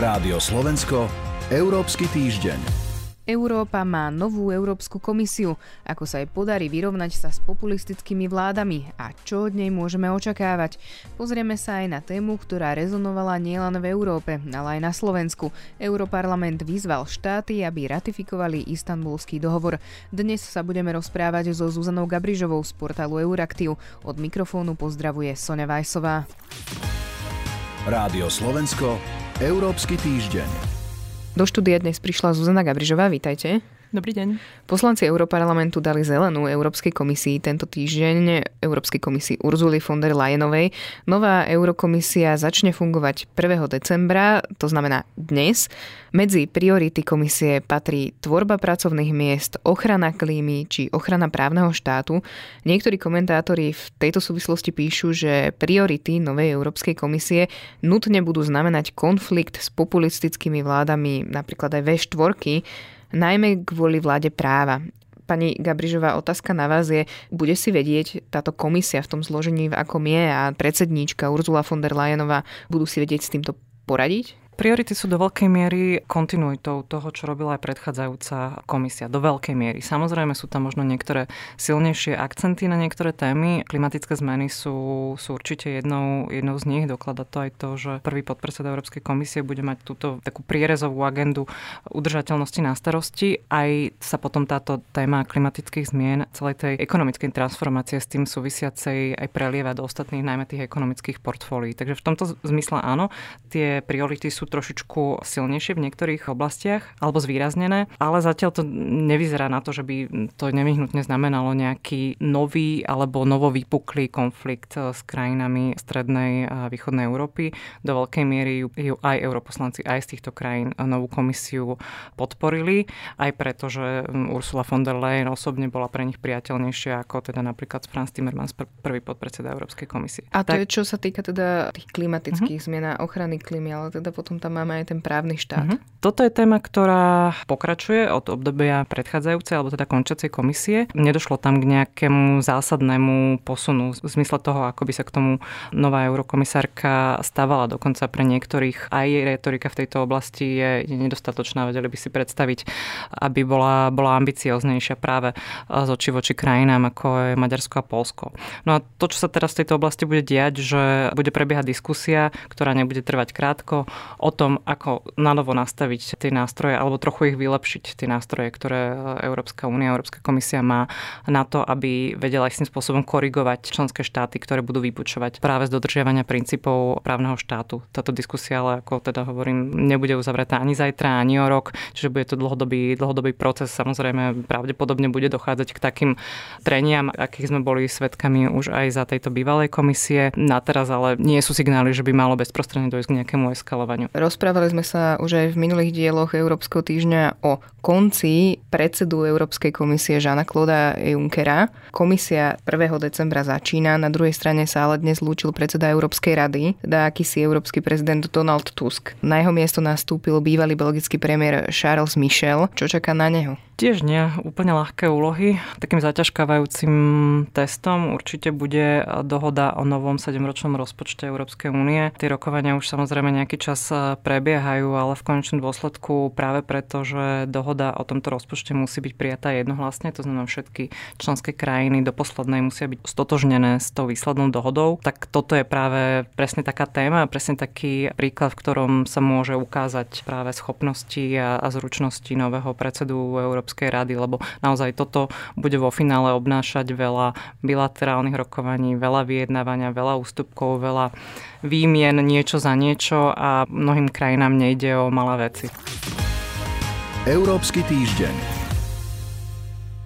Rádio Slovensko, Európsky týždeň. Európa má novú Európsku komisiu. Ako sa jej podarí vyrovnať sa s populistickými vládami a čo od nej môžeme očakávať? Pozrieme sa aj na tému, ktorá rezonovala nielen v Európe, ale aj na Slovensku. Europarlament vyzval štáty, aby ratifikovali istambulský dohovor. Dnes sa budeme rozprávať so Zuzanou Gabrižovou z portálu Euraktiv. Od mikrofónu pozdravuje Sonja Vajsová. Rádio Slovensko, Európsky týždeň. Do štúdia dnes prišla Zuzana Gabrižová, vítajte. Dobrý deň. Poslanci Európarlamentu dali zelenú Európskej komisii tento týždeň, Európskej komisii Urzuly von der Leyenovej. Nová Eurokomisia začne fungovať 1. decembra, to znamená dnes. Medzi priority komisie patrí tvorba pracovných miest, ochrana klímy či ochrana právneho štátu. Niektorí komentátori v tejto súvislosti píšu, že priority novej Európskej komisie nutne budú znamenať konflikt s populistickými vládami, napríklad aj V4, najmä kvôli vláde práva. Pani Gabrižová, otázka na vás je, bude si vedieť táto komisia v tom zložení, v akom je a predsedníčka Urzula von der Leyenová budú si vedieť s týmto poradiť? Priority sú do veľkej miery kontinuitou toho, čo robila aj predchádzajúca komisia. Do veľkej miery. Samozrejme sú tam možno niektoré silnejšie akcenty na niektoré témy. Klimatické zmeny sú, sú určite jednou, jednou z nich. Doklada to aj to, že prvý podpredseda Európskej komisie bude mať túto takú prierezovú agendu udržateľnosti na starosti. Aj sa potom táto téma klimatických zmien, celej tej ekonomickej transformácie s tým súvisiacej aj prelieva do ostatných, najmä tých ekonomických portfólií. Takže v tomto zmysle áno, tie priority sú trošičku silnejšie v niektorých oblastiach alebo zvýraznené, ale zatiaľ to nevyzerá na to, že by to nevyhnutne znamenalo nejaký nový alebo novovypuklý konflikt eh, s krajinami strednej a východnej Európy. Do veľkej miery ju aj europoslanci aj z týchto krajín novú komisiu podporili, aj preto, že hm, Ursula von der Leyen osobne bola pre nich priateľnejšia ako teda napríklad Franz Timmermans, prvý podpredseda Európskej komisie. A to tak... je, čo sa týka teda tých klimatických uh-huh. zmien a ochrany klímy, ale teda potom tam máme aj ten právny štát. Mm-hmm. Toto je téma, ktorá pokračuje od obdobia predchádzajúcej, alebo teda končiacej komisie. Nedošlo tam k nejakému zásadnému posunu v zmysle toho, ako by sa k tomu nová eurokomisárka stávala. Dokonca pre niektorých aj retorika v tejto oblasti je nedostatočná. Vedeli by si predstaviť, aby bola, bola ambicioznejšia práve z oči voči krajinám, ako je Maďarsko a Polsko. No a to, čo sa teraz v tejto oblasti bude diať, že bude prebiehať diskusia, ktorá nebude trvať krátko, o tom, ako nanovo nastaviť tie nástroje alebo trochu ich vylepšiť, tie nástroje, ktoré Európska únia, Európska komisia má na to, aby vedela istým spôsobom korigovať členské štáty, ktoré budú vypučovať práve z dodržiavania princípov právneho štátu. Táto diskusia, ale ako teda hovorím, nebude uzavretá ani zajtra, ani o rok, čiže bude to dlhodobý, dlhodobý proces. Samozrejme, pravdepodobne bude dochádzať k takým treniam, akých sme boli svetkami už aj za tejto bývalej komisie. Na teraz ale nie sú signály, že by malo bezprostredne dojsť k nejakému eskalovaniu. Rozprávali sme sa už aj v minulých dieloch Európskeho týždňa o konci predsedu Európskej komisie Žana Kloda Junckera. Komisia 1. decembra začína, na druhej strane sa ale dnes lúčil predseda Európskej rady, teda akýsi európsky prezident Donald Tusk. Na jeho miesto nastúpil bývalý belgický premiér Charles Michel. Čo čaká na neho? Tiež nie úplne ľahké úlohy. Takým zaťažkávajúcim testom určite bude dohoda o novom 7-ročnom rozpočte Európskej únie. Tie rokovania už samozrejme nejaký čas prebiehajú, ale v konečnom dôsledku práve preto, že dohoda o tomto rozpočte musí byť prijatá jednohlasne, to znamená všetky členské krajiny do poslednej musia byť stotožnené s tou výslednou dohodou, tak toto je práve presne taká téma, presne taký príklad, v ktorom sa môže ukázať práve schopnosti a, a zručnosti nového predsedu Európskej rady, lebo naozaj toto bude vo finále obnášať veľa bilaterálnych rokovaní, veľa vyjednávania, veľa ústupkov, veľa výmien niečo za niečo a mnohým krajinám nejde o malé veci. Európsky týždeň.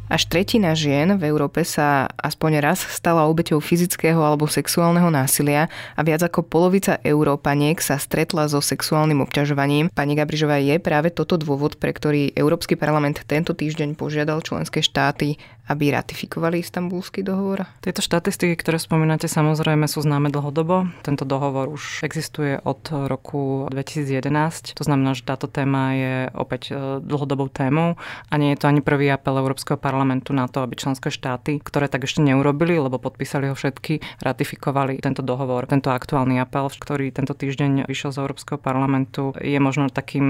Až tretina žien v Európe sa aspoň raz stala obeťou fyzického alebo sexuálneho násilia a viac ako polovica Európaniek sa stretla so sexuálnym obťažovaním. Pani Gabrižová, je práve toto dôvod, pre ktorý Európsky parlament tento týždeň požiadal členské štáty, aby ratifikovali istambulský dohovor? Tieto štatistiky, ktoré spomínate, samozrejme sú známe dlhodobo. Tento dohovor už existuje od roku 2011. To znamená, že táto téma je opäť e, dlhodobou témou a nie je to ani prvý apel Európskeho parlamentu na to, aby členské štáty, ktoré tak ešte neurobili, lebo podpísali ho všetky, ratifikovali tento dohovor. Tento aktuálny apel, ktorý tento týždeň vyšiel z Európskeho parlamentu, je možno takým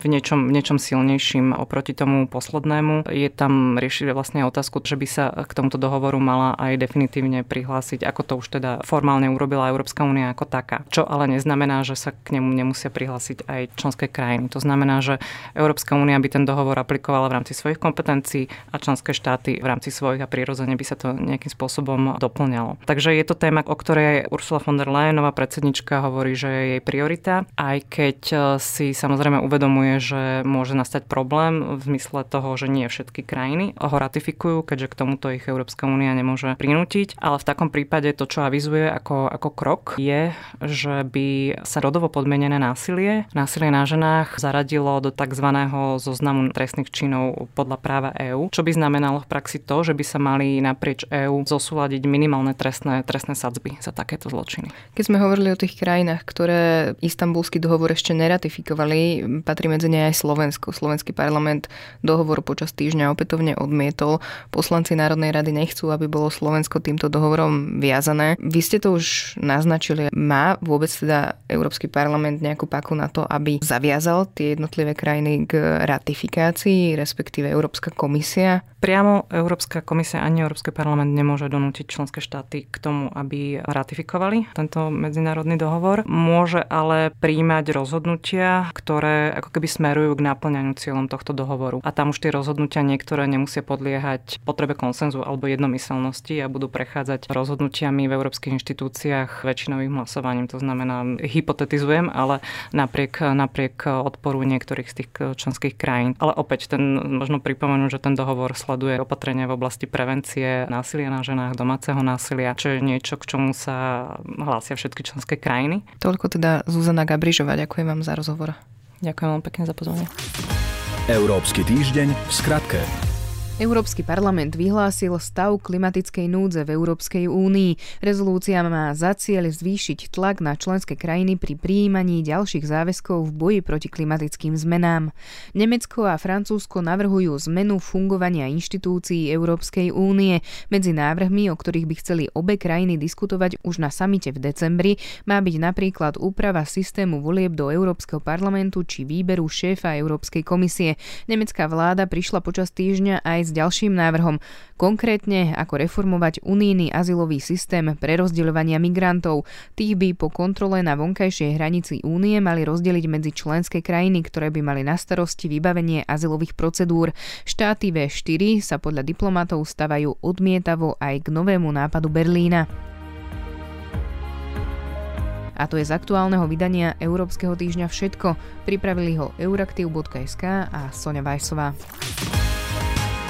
v niečom, v niečom silnejším oproti tomu poslednému. Je tam riešiť vlastne otázku, že by sa k tomuto dohovoru mala aj definitívne prihlásiť, ako to už teda formálne urobila Európska únia ako taká. Čo ale neznamená, že sa k nemu nemusia prihlásiť aj členské krajiny. To znamená, že Európska únia by ten dohovor aplikovala v rámci svojich kompetencií a členské štáty v rámci svojich a prirodzene by sa to nejakým spôsobom doplňalo. Takže je to téma, o ktorej Ursula von der Leyenová predsednička hovorí, že je jej priorita, aj keď si samozrejme uvedomuje, že môže nastať problém v zmysle toho, že nie všetky krajiny ho ratifikujú ratifikujú, keďže k tomuto ich Európska únia nemôže prinútiť. Ale v takom prípade to, čo avizuje ako, ako krok, je, že by sa rodovo podmienené násilie, násilie na ženách zaradilo do tzv. zoznamu trestných činov podľa práva EÚ, čo by znamenalo v praxi to, že by sa mali naprieč EÚ zosúľadiť minimálne trestné, trestné sadzby za takéto zločiny. Keď sme hovorili o tých krajinách, ktoré istambulský dohovor ešte neratifikovali, patrí medzi ne aj Slovensko. Slovenský parlament dohovor počas týždňa opätovne odmietol poslanci Národnej rady nechcú, aby bolo Slovensko týmto dohovorom viazané. Vy ste to už naznačili. Má vôbec teda Európsky parlament nejakú paku na to, aby zaviazal tie jednotlivé krajiny k ratifikácii, respektíve Európska komisia? Priamo Európska komisia ani Európsky parlament nemôže donútiť členské štáty k tomu, aby ratifikovali tento medzinárodný dohovor. Môže ale príjmať rozhodnutia, ktoré ako keby smerujú k naplňaniu cieľom tohto dohovoru. A tam už tie rozhodnutia niektoré nemusia podliehať potrebe konsenzu alebo jednomyselnosti a budú prechádzať rozhodnutiami v európskych inštitúciách väčšinovým hlasovaním. To znamená, hypotetizujem, ale napriek, napriek odporu niektorých z tých členských krajín. Ale opäť ten, možno pripomenú, že ten dohovor sleduje opatrenia v oblasti prevencie násilia na ženách, domáceho násilia, čo je niečo, k čomu sa hlásia všetky členské krajiny. Toľko teda Zuzana Gabrižová. Ďakujem vám za rozhovor. Ďakujem vám pekne za pozornosť. Európsky týždeň v skratke. Európsky parlament vyhlásil stav klimatickej núdze v Európskej únii. Rezolúcia má za cieľ zvýšiť tlak na členské krajiny pri prijímaní ďalších záväzkov v boji proti klimatickým zmenám. Nemecko a Francúzsko navrhujú zmenu fungovania inštitúcií Európskej únie. Medzi návrhmi, o ktorých by chceli obe krajiny diskutovať už na samite v decembri, má byť napríklad úprava systému volieb do Európskeho parlamentu či výberu šéfa Európskej komisie. Nemecká vláda prišla počas týždňa s ďalším návrhom, konkrétne ako reformovať unijný azylový systém pre rozdeľovania migrantov. Tých by po kontrole na vonkajšej hranici únie mali rozdeliť medzi členské krajiny, ktoré by mali na starosti vybavenie azylových procedúr. Štáty V4 sa podľa diplomatov stavajú odmietavo aj k novému nápadu Berlína. A to je z aktuálneho vydania Európskeho týždňa všetko. Pripravili ho euraktiv.sk a Sonja Vajsová.